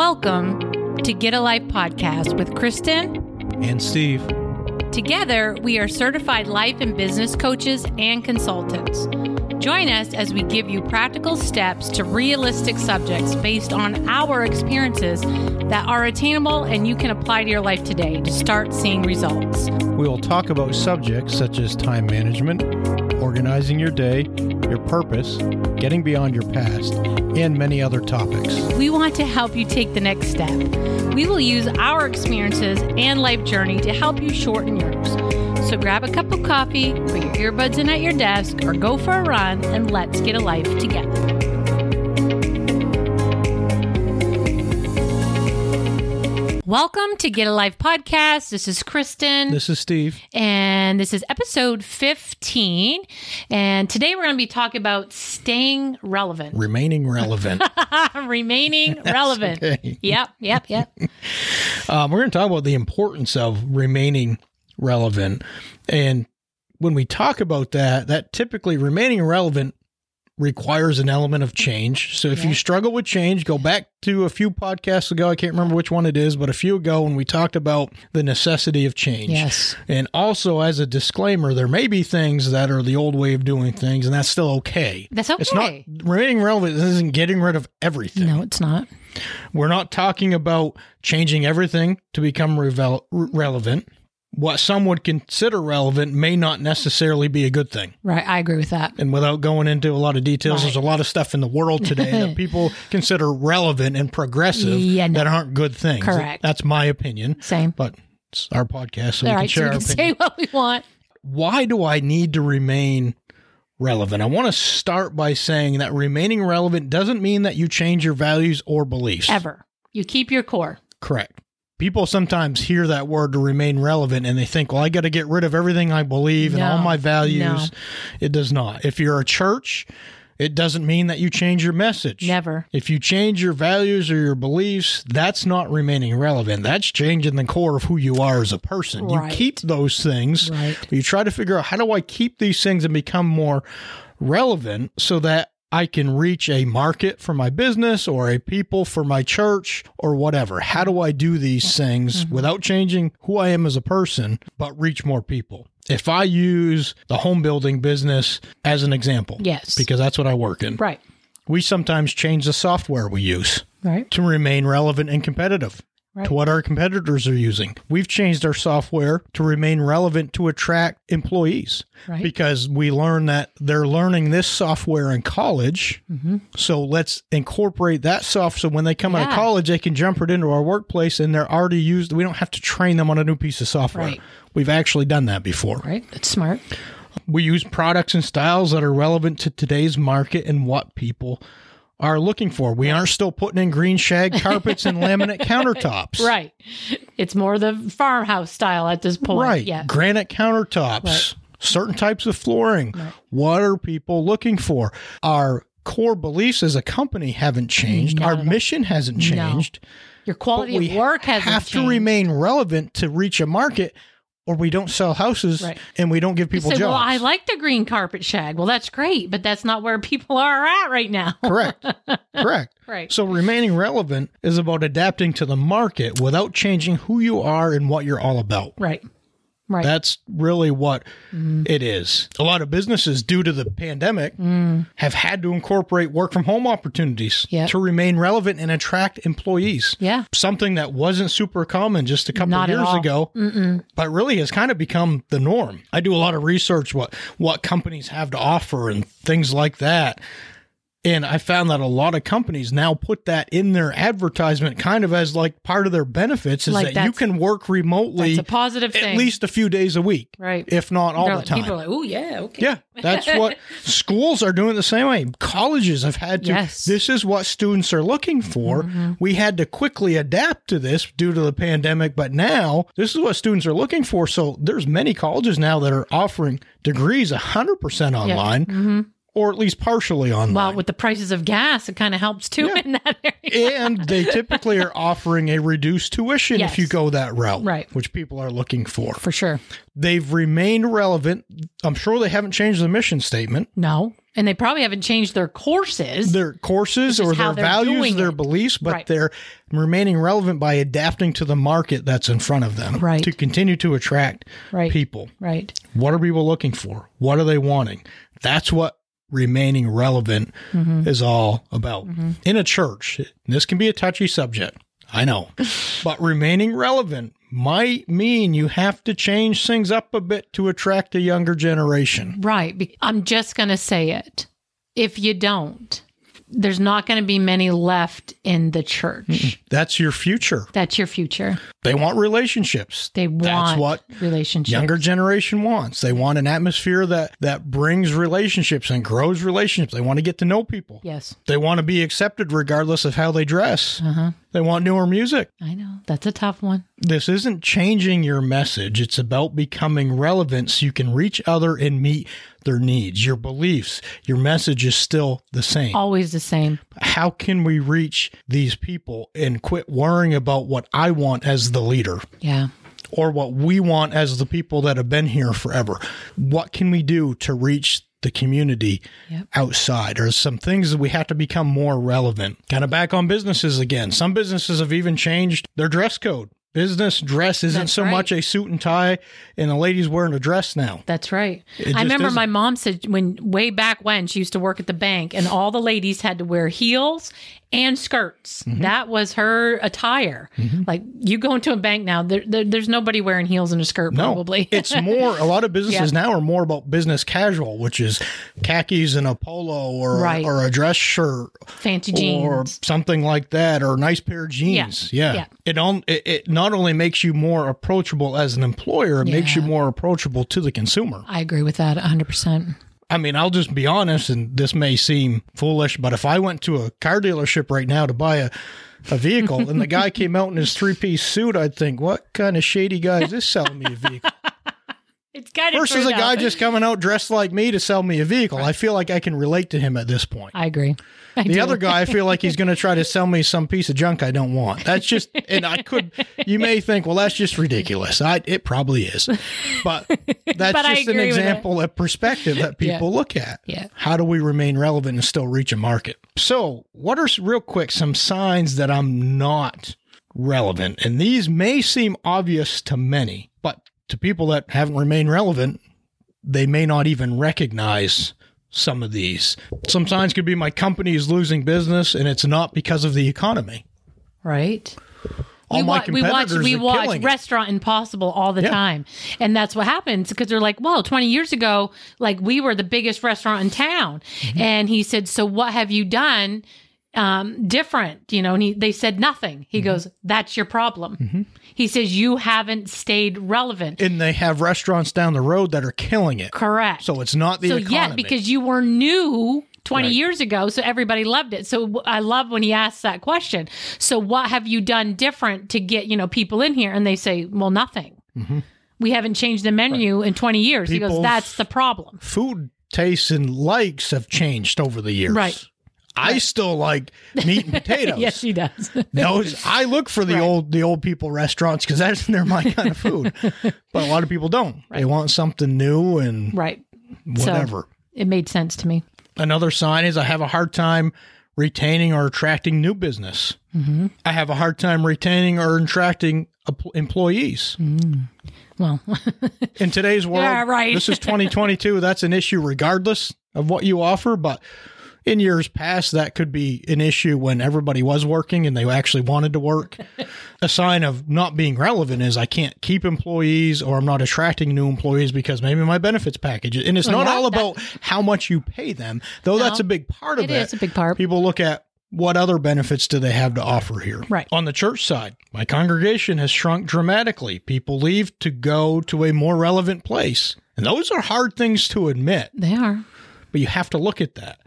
Welcome to Get a Life podcast with Kristen. and Steve. Together, we are certified life and business coaches and consultants. Join us as we give you practical steps to realistic subjects based on our experiences that are attainable and you can apply to your life today to start seeing results. We will talk about subjects such as time management, organizing your day, your purpose, getting beyond your past, and many other topics. We want to help you take the next step. We will use our experiences and life journey to help you shorten yours. So grab a cup of coffee, put your earbuds in at your desk, or go for a run, and let's get a life together. Welcome to Get a Life podcast. This is Kristen. This is Steve. and this is episode 15. And today we're going to be talking about staying relevant, Remaining relevant. remaining relevant. okay. Yep, yep, yep. Um, we're going to talk about the importance of remaining relevant. And when we talk about that, that typically remaining relevant requires an element of change. So if Yeah. you struggle with change, go back to a few podcasts ago. I can't remember which one it is, but a few ago when we talked about the necessity of change. Yes. And also, as a disclaimer, there may be things that are the old way of doing things, and that's still okay. That's okay. It's not remaining relevant isn't getting rid of everything. No, it's not. We're not talking about changing everything to become revel- re- relevant. What some would consider relevant may not necessarily be a good thing. Right. I agree with that. And without going into a lot of details, there's a lot of stuff in the world today that people consider relevant and progressive Yeah, no. that aren't good things. Correct. That's my opinion, Same. but it's our podcast, so All we can right. So share we our can say what we want. why do I need to remain relevant? I want to start by saying that remaining relevant doesn't mean that you change your values or beliefs. Ever. You keep your core. Correct. People sometimes hear that word to remain relevant and they think, well, I got to get rid of everything I believe and all my values. No. It does not. If you're a church, it doesn't mean that you change your message. Never. If you change your values or your beliefs, that's not remaining relevant. That's changing the core of who you are as a person. Right. You keep those things. Right. But you try to figure out how do I keep these things and become more relevant so that I can reach a market for my business or a people for my church or whatever. How do I do these things Mm-hmm. without changing who I am as a person, but reach more people? If I use the home building business as an example, Yes. because that's what I work in, Right. we sometimes change the software we use Right. to remain relevant and competitive Right. to what our competitors are using. We've changed our software to remain relevant to attract employees Right. because we learn that they're learning this software in college. Mm-hmm. So let's incorporate that software so when they come out of college, they can jump it into our workplace and they're already used. We don't have to train them on a new piece of software. Right. We've actually done that before. Right. That's smart. We use products and styles that are relevant to today's market and what people are looking for. We aren't still putting in green shag carpets and laminate countertops. Right. It's more the farmhouse style at this point. Right. Yeah. Granite countertops, certain types of flooring. What are people looking for? Our core beliefs as a company haven't changed. Not Our mission hasn't changed. Your quality of work hasn't have to remain relevant to reach a market or we don't sell houses Right. and we don't give people say, jobs. well, I like the green carpet shag. Well, that's great, but that's not where people are at right now. Correct. Correct. Right. So remaining relevant is about adapting to the market without changing who you are and what you're all about. Right. Right. That's really what Mm-hmm. it is. A lot of businesses, due to the pandemic, have had to incorporate work from home opportunities Mm. Yep. to remain relevant and attract employees. yeah. Something that wasn't super common just a couple Not of years ago, but really has kind of become the norm. I do a lot of research what what companies have to offer and things like that. And I found that a lot of companies now put that in their advertisement kind of as like part of their benefits is Like that you can work remotely That's a positive at thing. least a few days a week, Right. if not all They're the time. People are like, oh, yeah, okay. yeah, that's what schools are doing the same way. Colleges have had to. Yes. Mm-hmm. This is what students are looking for. We had to quickly adapt to this due to the pandemic, but now this is what students are looking for. So there's many colleges now that are offering degrees 100% online or at least partially online. Well, with the prices of gas, it kind of helps too Yeah. in that area. and they typically are offering a reduced tuition Yes. if you go that route, Right. which people are looking for. For sure. They've remained relevant. I'm sure they haven't changed the mission statement. No. And they probably haven't changed their courses. their courses or their values, their it. beliefs, but Right. they're remaining relevant by adapting to the market that's in front of them Right. to continue to attract Right. people. right. What are people looking for? What are they wanting? That's what remaining relevant Mm-hmm. is all about. In a church, this can be a touchy subject. I know. but remaining relevant might mean you have to change things up a bit to attract a younger generation. Right. I'm just going to say it. If you don't, there's not going to be many left in the church. That's your future. That's your future. They want relationships. They want That's what relationships. younger generation wants. They want an atmosphere that that brings relationships and grows relationships. They want to get to know people. Yes. They want to be accepted regardless of how they dress. Uh-huh. They want newer music. I know. That's a tough one. This isn't changing your message. It's about becoming relevant so you can reach other and meet their needs. Your beliefs, your message is still the same. Always the same. How can we reach these people and quit worrying about what I want as the leader? Yeah. or what we want as the people that have been here forever. What can we do to reach the community Yep. outside? Or some things that we have to become more relevant. Kind of back on businesses again. Some businesses have even changed their dress code. Business dress isn't That's so right. much a suit and tie, and the lady's wearing a dress now. That's right. I remember isn't. my mom said when way back when she used to work at the bank and all the ladies had to wear heels and skirts. Mm-hmm. That was her attire. Like you go into a bank now, there, there, there's nobody wearing heels and a skirt No, probably. it's more. A lot of businesses Yeah. now are more about business casual, which is khakis and a polo or Right. or a dress shirt fancy jeans. or something like that, or a nice pair of jeans. Yeah, yeah. It on it, it not only makes you more approachable as an employer, it makes you more approachable to the consumer. I agree with that 100%. I mean, I'll just be honest, and this may seem foolish, but if I went to a car dealership right now to buy a a vehicle and the guy came out in his three piece suit, I'd think, what kind of shady guy is this selling me a vehicle? It's kind of Versus a guy just coming out dressed like me to sell me a vehicle. I feel like I can relate to him at this point. I agree. I The do. other guy, I feel like he's going to try to sell me some piece of junk I don't want. That's just, and I could, you may think, well, that's just ridiculous. I, it probably is, but that's But just an agree with it. example of perspective that people look at. Yeah. How do we remain relevant and still reach a market? So, what are real quick some signs that I'm not relevant? And these may seem obvious to many, but to people that haven't remained relevant, they may not even recognize some of these. Some signs could be my company is losing business and it's not because of the economy. right? All we, my wa- we watch we watch killing it. Restaurant Impossible all the Yeah. time, and that's what happens because they're like, "Well, twenty years ago, like we were the biggest restaurant in town," Mm-hmm. and he said, "So what have you done um, different?" You know, and he, they said nothing. He Mm-hmm. goes, "That's your problem." He says, "You haven't stayed relevant." and they have restaurants down the road that are killing it. Correct. So it's not the so economy. yeah, because you were new 20 Right. years ago, so everybody loved it. So I love when he asks that question. So what have you done different to get, you know, people in here? And they say, well, nothing. We haven't changed the menu in 20 years. he goes, that's the problem. food tastes and likes have changed over the years. Right. I still like meat and potatoes. yes, she does. Those I look for the Right. old the old people restaurants because that's they're my kind of food. but a lot of people don't. They want something new and right. So- whatever. It made sense to me. Another sign is I have a hard time retaining or attracting new business. Mm-hmm. I have a hard time retaining or attracting employees. Well, In today's world, Yeah, right. this is 2022. That's an issue regardless of what you offer. But in years past, that could be an issue when everybody was working and they actually wanted to work. a sign of not being relevant is I can't keep employees or I'm not attracting new employees because maybe my benefits package. And it's Well, not yeah, all about how much you pay them, though No, that's a big part of it it. is a big part. People look at what other benefits do they have to offer here? Right. On the church side, my congregation has shrunk dramatically. People leave to go to a more relevant place. And those are hard things to admit, They are. but you have to look at that.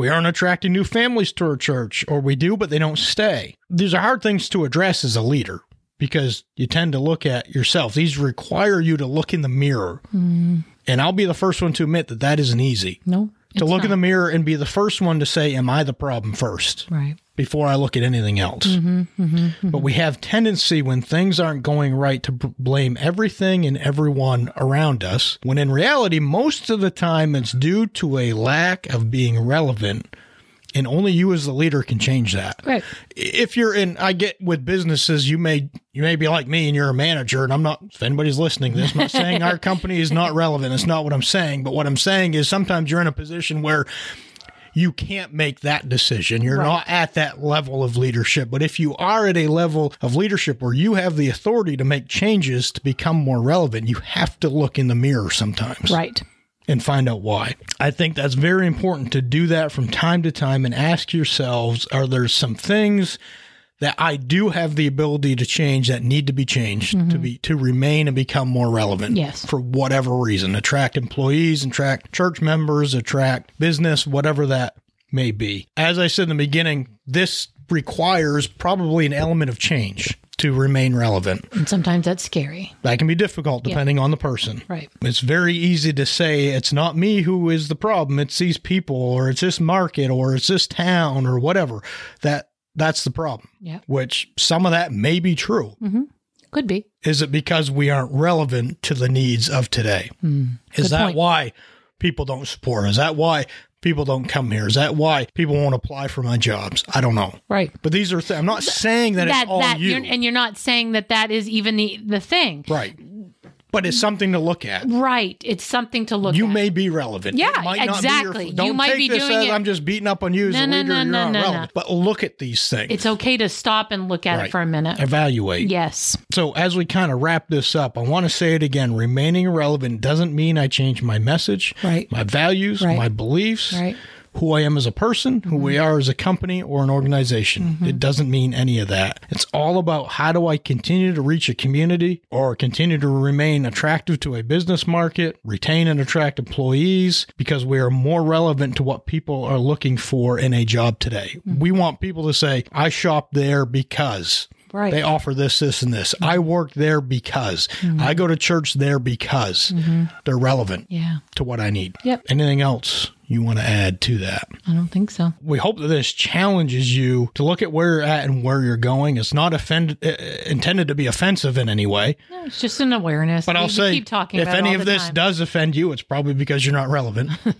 We aren't attracting new families to our church, or we do, but they don't stay. These are hard things to address as a leader because you tend to look at yourself. These require you to look in the mirror. Mm-hmm. And I'll be the first one to admit that that isn't easy. No. To look in the mirror and be the first one to say, Am I the problem first? Right. Before I look at anything else. Mm-hmm, mm-hmm, mm-hmm. But we have tendency when things aren't going right to blame everything and everyone around us, when in reality, most of the time it's due to a lack of being relevant. And only you as the leader can change that. Right. If you're in, I get with businesses, you may you may be like me and you're a manager, and I'm not. If anybody's listening to this, I'm not saying our company is not relevant. It's not what I'm saying. But what I'm saying is sometimes you're in a position where you can't make that decision. You're Right. not at that level of leadership. But if you are at a level of leadership where you have the authority to make changes to become more relevant, you have to look in the mirror sometimes Right. and find out why. I think that's very important to do that from time to time and ask yourselves are there some things that I do have the ability to change that need to be changed to mm-hmm. be to remain and become more relevant. Yes. For whatever reason. Attract employees, attract church members, attract business, whatever that may be. As I said in the beginning, this requires probably an element of change to remain relevant. And sometimes that's scary. That can be difficult depending on the person. Right. It's very easy to say it's not me who is the problem. It's these people or it's this market or it's this town or whatever. That that's the problem. Yeah. Which some of that may be true. Could be. Is it because we aren't relevant to the needs of today? Is Hmm. Good that point. why people don't support? Is that why people don't come here? Is that why people won't apply for my jobs? I don't know. Right. But these are th- I'm not saying that, that it's all that you. you're, and you're not saying that that is even the the thing. right. But it's something to look at. Right. It's something to look you at. You may be relevant. Yeah, It might not be your- exactly. You don't might take be this doing as it- I'm just beating up on you as No, a leader. no, you're no, not no, no. But look at these things. it's okay to stop and look at Right. it for a minute. Evaluate. Yes. So as we kind of wrap this up, I want to say it again. Remaining relevant doesn't mean I change my message, Right. my values, Right. my beliefs, Right. Who I am as a person, who we mm-hmm. are as a company or an organization. Mm-hmm. It doesn't mean any of that. It's all about how do I continue to reach a community or continue to remain attractive to a business market, retain and attract employees because we are more relevant to what people are looking for in a job today. Mm-hmm. We want people to say, I shop there because Right. they offer this, this, and this. I work there because I go to church there because they're relevant Yeah. to what I need. Yep. Anything else you want to add to that? I don't think so. We hope that this challenges you to look at where you're at and where you're going. It's not offend- uh, intended to be offensive in any way, No, it's just an awareness. but We- I'll say keep talking if about any of this time. does offend you, it's probably because you're not relevant.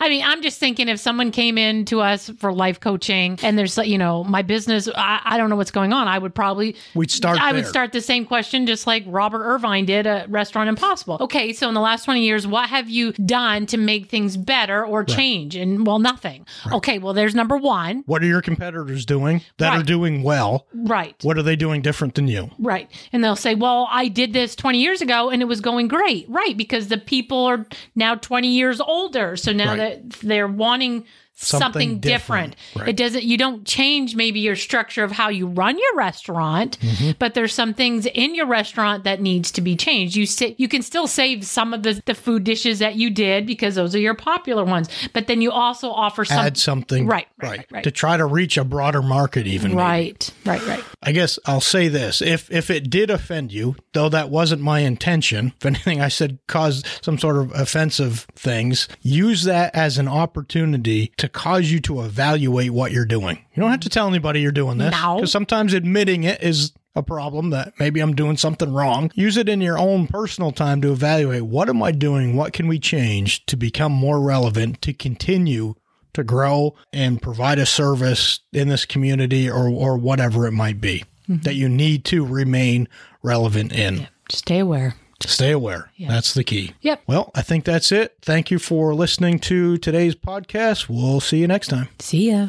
I mean, I'm just thinking if someone came in to us for life coaching and there's, you know, my business, I, I don't know what's going on. I would probably, We'd start I would start the same question, just like Robert Irvine did at Restaurant Impossible. Okay, so in the last 20 years, what have you done to make things better or change? And well, nothing. Okay, well, there's number one. what are your competitors doing that are doing well? Right. What are they doing different than you? Right. And they'll say, well, I did this 20 years ago and it was going great. Right. Because the people are now 20 years older. So now Right. that they're wanting something, Something different. different. Right. It doesn't, you don't change maybe your structure of how you run your restaurant, Mm-hmm. but there's some things in your restaurant that needs to be changed. You sa- you can still save some of the, the food dishes that you did because those are your popular ones, but then you also offer some. Add something, Right, right, right, right. to try to reach a broader market. Even maybe. Right, right, right. I guess I'll say this: if if it did offend you, though that wasn't my intention, if anything I said caused some sort of offensive things, use that as an opportunity to cause you to evaluate what you're doing. You don't have to tell anybody you're doing this No. because sometimes admitting it is a problem that maybe I'm doing something wrong. Use it in your own personal time to evaluate what am I doing? What can we change to become more relevant to continue to grow and provide a service in this community or, or whatever it might be mm-hmm. that you need to remain relevant in. Stay aware. Stay aware. That's the key. Yep. Well, I think that's it. Thank you for listening to today's podcast. We'll see you next time. See ya.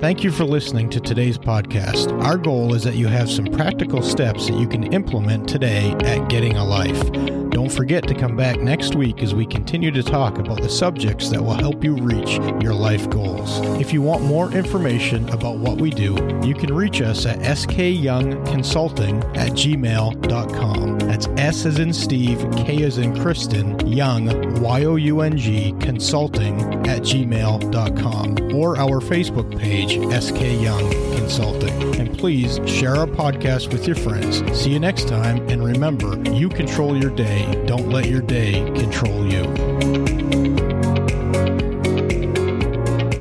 Thank you for listening to today's podcast. Our goal is that you have some practical steps that you can implement today at Getting a Life. Don't forget to come back next week as we continue to talk about the subjects that will help you reach your life goals. If you want more information about what we do, you can reach us at skyoungconsulting at gmail.com. That's S as in Steve, K as in Kristen, Young, Y O U N G, consulting at gmail.com or our Facebook page, SK Young Consulting. And please share our podcast with your friends. See you next time, and remember, you control your day. Don't let your day control you.